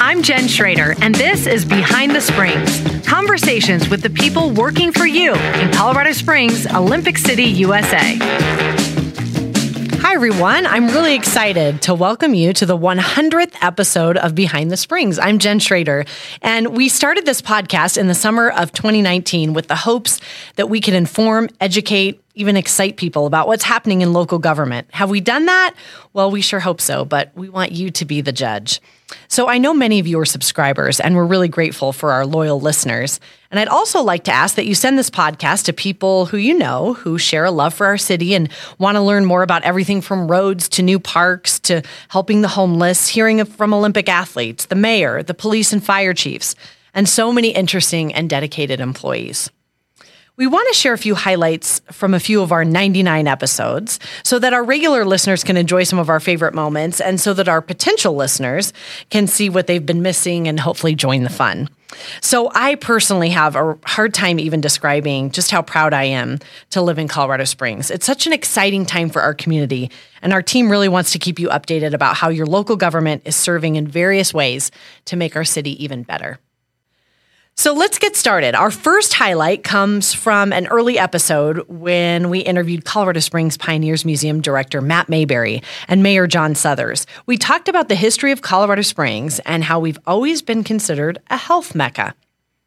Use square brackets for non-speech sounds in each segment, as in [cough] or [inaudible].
I'm Jen Schrader, and this is Behind the Springs conversations with the people working for you in Colorado Springs, Olympic City, USA. Hi, everyone. I'm really excited to welcome you to the 100th episode of Behind the Springs. I'm Jen Schrader, and we started this podcast in the summer of 2019 with the hopes that we could inform, educate, even excite people about what's happening in local government. Have we done that? Well, we sure hope so, but we want you to be the judge. So I know many of you are subscribers, and we're really grateful for our loyal listeners. And I'd also like to ask that you send this podcast to people who you know who share a love for our city and want to learn more about everything from roads to new parks to helping the homeless, hearing from Olympic athletes, the mayor, the police and fire chiefs, and so many interesting and dedicated employees. We want to share a few highlights from a few of our 99 episodes so that our regular listeners can enjoy some of our favorite moments and so that our potential listeners can see what they've been missing and hopefully join the fun. So, I personally have a hard time even describing just how proud I am to live in Colorado Springs. It's such an exciting time for our community, and our team really wants to keep you updated about how your local government is serving in various ways to make our city even better. So let's get started. Our first highlight comes from an early episode when we interviewed Colorado Springs Pioneers Museum director Matt Mayberry and Mayor John Suthers. We talked about the history of Colorado Springs and how we've always been considered a health mecca.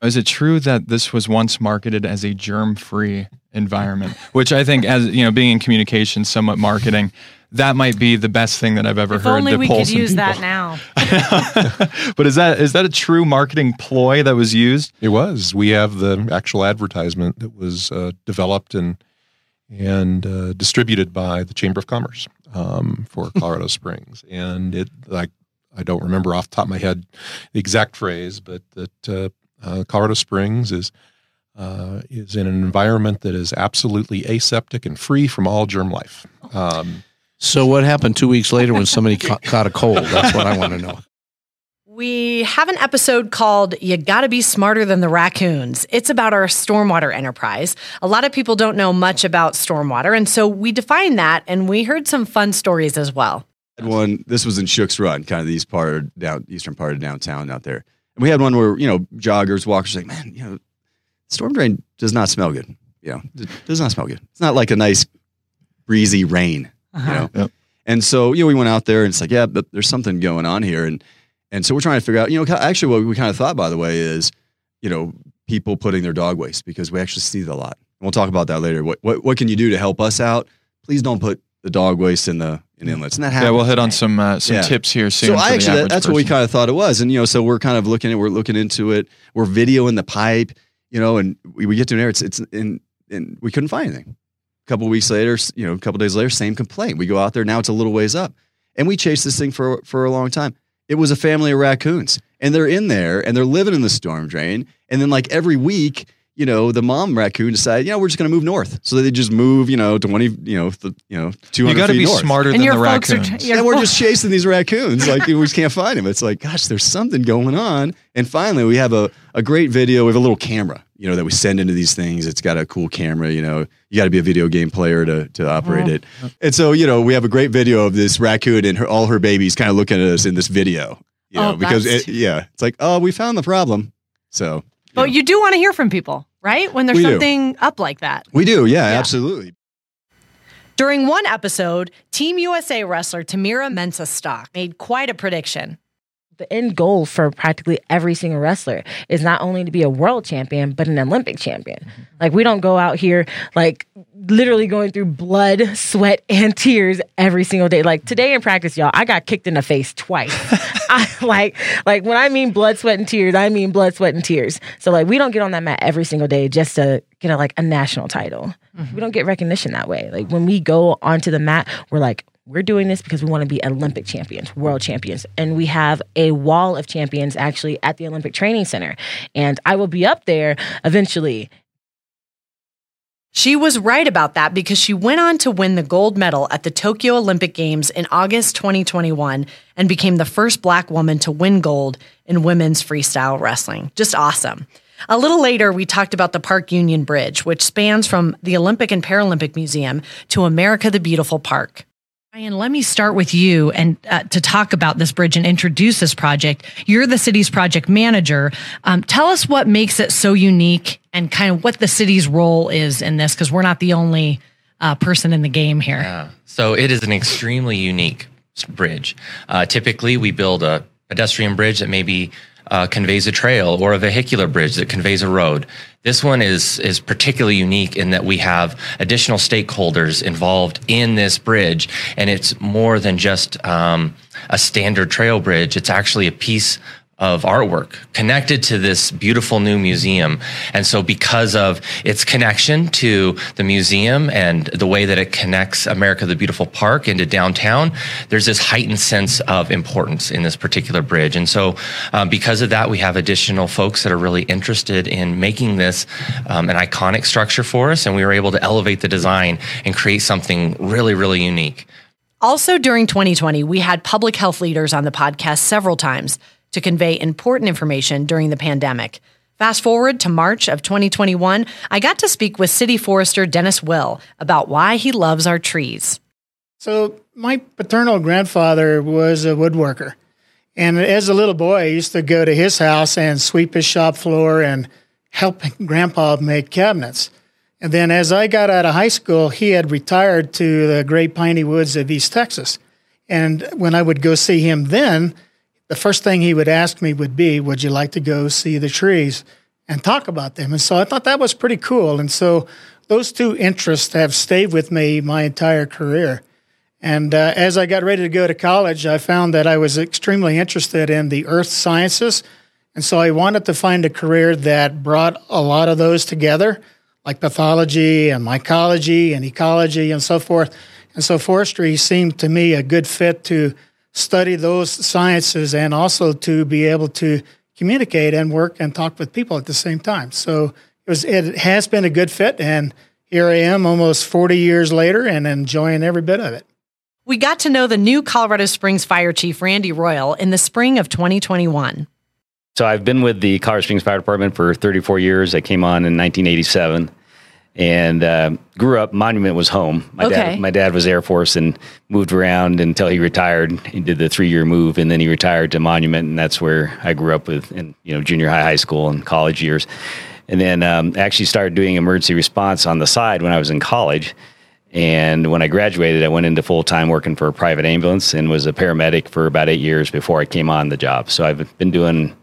Is it true that this was once marketed as a germ-free environment? Which I think, as you know, being in communications, somewhat marketing, that might be the best thing that I've ever if heard. Only to we could use people. that now. [laughs] but is that is that a true marketing ploy that was used? It was. We have the actual advertisement that was uh, developed and and uh, distributed by the Chamber of Commerce um, for [laughs] Colorado Springs, and it like I don't remember off the top of my head the exact phrase, but that uh, uh, Colorado Springs is. Uh, is in an environment that is absolutely aseptic and free from all germ life. Um, So what happened two weeks later when somebody ca- [laughs] caught a cold? That's what I want to know. We have an episode called You Gotta Be Smarter Than the Raccoons. It's about our stormwater enterprise. A lot of people don't know much about stormwater, and so we define that, and we heard some fun stories as well. had one. This was in Shook's Run, kind of the east part of down eastern part of downtown out there. And we had one where you know joggers, walkers, like man, you know, storm drain does not smell good. You know, it does not smell good. It's not like a nice breezy rain. You know, Yep. and so you know we went out there and it's like yeah, but there's something going on here, and and so we're trying to figure out. You know, actually what we kind of thought by the way is you know people putting their dog waste because we actually see that a lot. And we'll talk about that later. What what what can you do to help us out? Please don't put the dog waste in the in inlets. And that happens. Yeah, we'll hit on some uh, some Yeah. tips here soon. So I actually, that, that's what we kind of thought it was, and you know, so we're kind of looking at, we're looking into it. We're videoing the pipe, you know, and we, we get to an area, it's it's in, and we couldn't find anything. A couple weeks later, you know, a couple days later, same complaint. We go out there, now it's a little ways up, and we chased this thing for for a long time. It was a family of raccoons, and they're in there, and they're living in the storm drain, and then like every week. You know, the mom raccoon decided, you know, we're just going to move north. So they just move, you know, 20, you know, th- you know, 200 You got to be north smarter And than the folks are- raccoons. your and we're just chasing these raccoons. Like we just can't find them. It's like, gosh, there's something going on. And finally, we have a, a great video. We have a little camera, you know, that we send into these things. It's got a cool camera. You know, you got to be a video game player to to operate oh. it. And so, you know, we have a great video of this raccoon and her, all her babies kind of looking at us in this video. You oh, know, Oh, because it, yeah, it's like, oh, we found the problem. So But you do want to hear from people, right? When there's We do. something up like that. we do, yeah, Yeah. absolutely. During one episode, Team USA wrestler Tamyra Mensah Stock made quite a prediction. the end goal for practically every single wrestler is not only to be a world champion but an olympic champion mm-hmm. like we don't go out here like literally going through blood sweat and tears every single day like today in practice y'all i got kicked in the face twice [laughs] i like like when i mean blood sweat and tears i mean blood sweat and tears so like we don't get on that mat every single day just to get a, like a national title mm-hmm. we don't get recognition that way like when we go onto the mat we're like we're doing this because we want to be Olympic champions, world champions. And we have a wall of champions actually at the Olympic Training Center. And I will be up there eventually. She was right about that because she went on to win the gold medal at the Tokyo Olympic Games in August 2021 and became the first black woman to win gold in women's freestyle wrestling. Just awesome. A little later, we talked about the Park Union Bridge, which spans from the Olympic and Paralympic Museum to America the Beautiful Park. Ryan, let me start with you and uh, to talk about this bridge and introduce this project. You're the city's project manager. Um, tell us what makes it so unique and kind of what the city's role is in this, because we're not the only uh, person in the game here. Yeah. So it is an extremely unique bridge. Uh, typically, we build a pedestrian bridge that maybe uh, conveys a trail or a vehicular bridge that conveys a road. This one is is particularly unique in that we have additional stakeholders involved in this bridge, and it's more than just um, a standard trail bridge. It's actually a piece of artwork connected to this beautiful new museum. And so because of its connection to the museum and the way that it connects America the Beautiful Park into downtown, there's this heightened sense of importance in this particular bridge. And so um, because of that, we have additional folks that are really interested in making this um, an iconic structure for us. And we were able to elevate the design and create something really, really unique. Also, during 2020, we had public health leaders on the podcast several times to convey important information during the pandemic. Fast forward to March of 2021, I got to speak with City Forester Dennis Will about why he loves our trees. So, my paternal grandfather was a woodworker. And as a little boy, I used to go to his house and sweep his shop floor and help [laughs] grandpa make cabinets. And then as I got out of high school, he had retired to the great piney woods of East Texas. And when I would go see him then, the first thing he would ask me would be, Would you like to go see the trees and talk about them? And so I thought that was pretty cool. And so those two interests have stayed with me my entire career. And uh, as I got ready to go to college, I found that I was extremely interested in the earth sciences. And so I wanted to find a career that brought a lot of those together, like pathology and mycology and ecology and so forth. And so forestry seemed to me a good fit to study those sciences and also to be able to communicate and work and talk with people at the same time. So it was it has been a good fit and here I am almost 40 years later and enjoying every bit of it. We got to know the new Colorado Springs Fire Chief Randy Royal in the spring of 2021. So I've been with the Colorado Springs Fire Department for 34 years. I came on in 1987 and uh, grew up. Monument was home. My Okay. dad, my dad was Air Force and moved around until he retired. He did the three year move, and then he retired to Monument, and that's where I grew up with in you know junior high, high school, and college years. And then um, actually started doing emergency response on the side when I was in college. And when I graduated, I went into full time working for a private ambulance and was a paramedic for about eight years before I came on the job. So I've been doing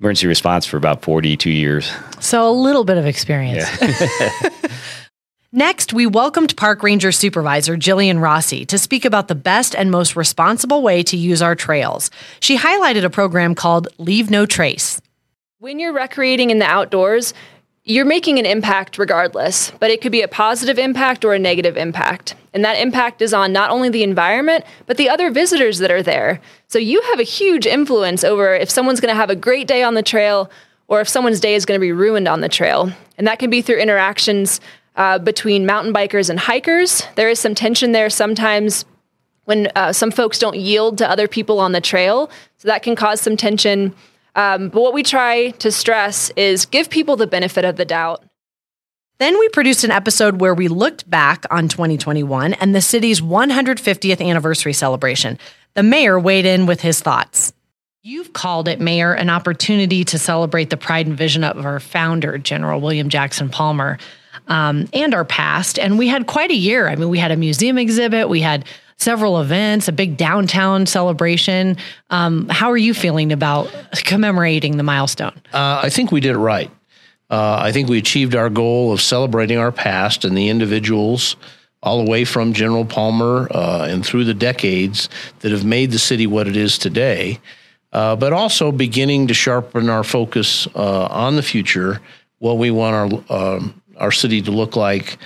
emergency response for about 42 years. So a little bit of experience. [laughs] Next, we welcomed Park Ranger Supervisor Jillian Rossi to speak about the best and most responsible way to use our trails. She highlighted a program called Leave No Trace. When you're recreating in the outdoors, you're making an impact regardless, but it could be a positive impact or a negative impact. And that impact is on not only the environment, but the other visitors that are there. So you have a huge influence over if someone's going to have a great day on the trail or if someone's day is going to be ruined on the trail. And that can be through interactions uh, between mountain bikers and hikers. There is some tension there sometimes when uh, some folks don't yield to other people on the trail. So that can cause some tension. Um, but what we try to stress is give people the benefit of the doubt. Then we produced an episode where we looked back on 2021 and the city's 150th anniversary celebration. The mayor weighed in with his thoughts. You've called it, Mayor, an opportunity to celebrate the pride and vision of our founder, General William Jackson Palmer, um, and our past. And we had quite a year. I mean, we had a museum exhibit, we had several events, a big downtown celebration. Um, how are you feeling about commemorating the milestone? Uh, I think we did it right. Uh, I think we achieved our goal of celebrating our past and the individuals all the way from General Palmer uh, and through the decades that have made the city what it is today, uh, but also beginning to sharpen our focus uh, on the future, what we want our um, our city to look like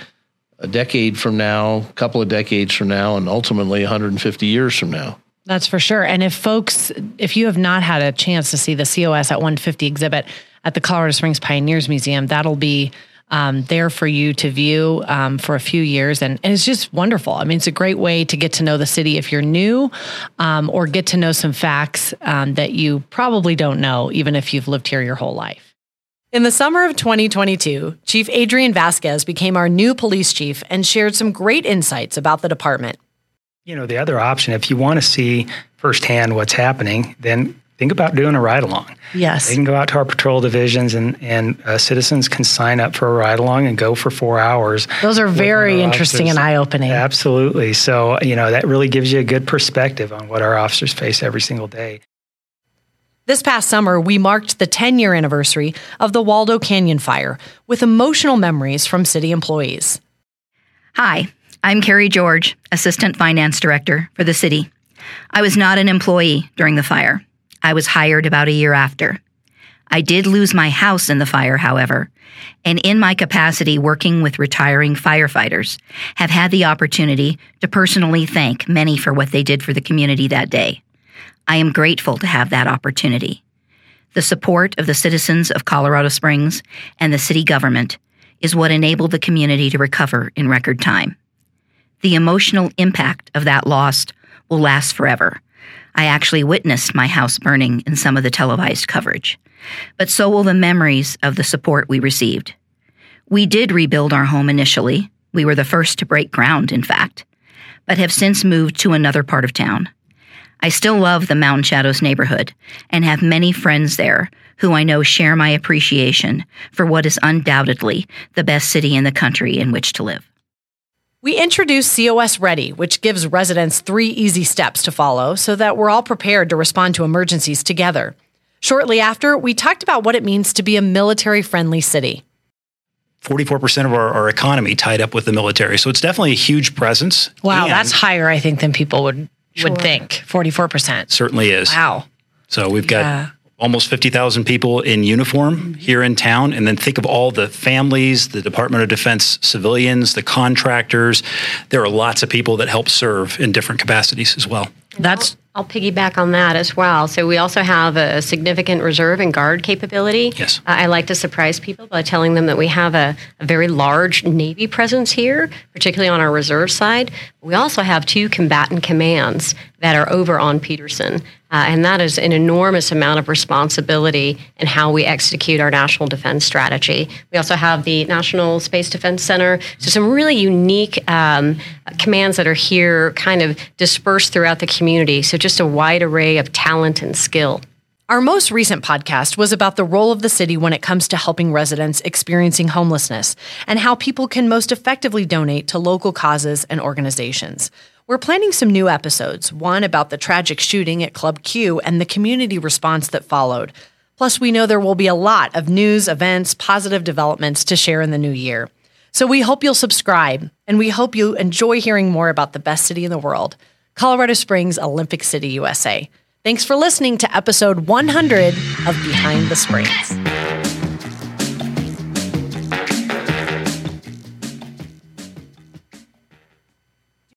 a decade from now, a couple of decades from now, and ultimately 150 years from now. That's for sure. And if folks, if you have not had a chance to see the COS at 150 exhibit at the Colorado Springs Pioneers Museum, that'll be um, there for you to view um, for a few years. And, and it's just wonderful. I mean, it's a great way to get to know the city if you're new um, or get to know some facts um, that you probably don't know, even if you've lived here your whole life. In the summer of 2022, Chief Adrian Vasquez became our new police chief and shared some great insights about the department. you know, the other option, if you want to see firsthand what's happening, then think about doing a ride along. Yes. They can go out to our patrol divisions and, and uh, citizens can sign up for a ride along and go for four hours. Those are very interesting and eye opening. Absolutely. So, you know, that really gives you a good perspective on what our officers face every single day. This past summer, we marked the 10 year anniversary of the Waldo Canyon fire with emotional memories from city employees. Hi, I'm Carrie George, Assistant Finance Director for the city. I was not an employee during the fire. I was hired about a year after. I did lose my house in the fire, however, and in my capacity working with retiring firefighters, have had the opportunity to personally thank many for what they did for the community that day. I am grateful to have that opportunity. The support of the citizens of Colorado Springs and the city government is what enabled the community to recover in record time. The emotional impact of that loss will last forever. I actually witnessed my house burning in some of the televised coverage. But so will the memories of the support we received. We did rebuild our home initially. We were the first to break ground, in fact, but have since moved to another part of town. I still love the Mountain Shadows neighborhood and have many friends there who I know share my appreciation for what is undoubtedly the best city in the country in which to live. We introduced COS Ready, which gives residents three easy steps to follow so that we're all prepared to respond to emergencies together. Shortly after, we talked about what it means to be a military friendly city. 44% of our, our economy tied up with the military. So it's definitely a huge presence. Wow, and that's higher, I think, than people would Sure. would think. Forty four percent. certainly is. Wow. So we've got Yeah. almost 50,000 people in uniform mm-hmm. here in town. And then think of all the families, the Department of Defense civilians, the contractors. There are lots of people that help serve in different capacities as well. That's I'll piggyback on that as well. So we also have a significant reserve and guard capability. Yes. Uh, I like to surprise people by telling them that we have a, a very large Navy presence here, particularly on our reserve side. We also have two combatant commands that are over on Peterson. Uh, and that is an enormous amount of responsibility in how we execute our national defense strategy. We also have the National Space Defense Center. So, some really unique um, commands that are here kind of dispersed throughout the community. So, just a wide array of talent and skill. Our most recent podcast was about the role of the city when it comes to helping residents experiencing homelessness and how people can most effectively donate to local causes and organizations. We're planning some new episodes, one about the tragic shooting at Club Q and the community response that followed. Plus, we know there will be a lot of news, events, positive developments to share in the new year. So we hope you'll subscribe and we hope you enjoy hearing more about the best city in the world, Colorado Springs, Olympic City, USA. Thanks for listening to episode 100 of Behind the Springs.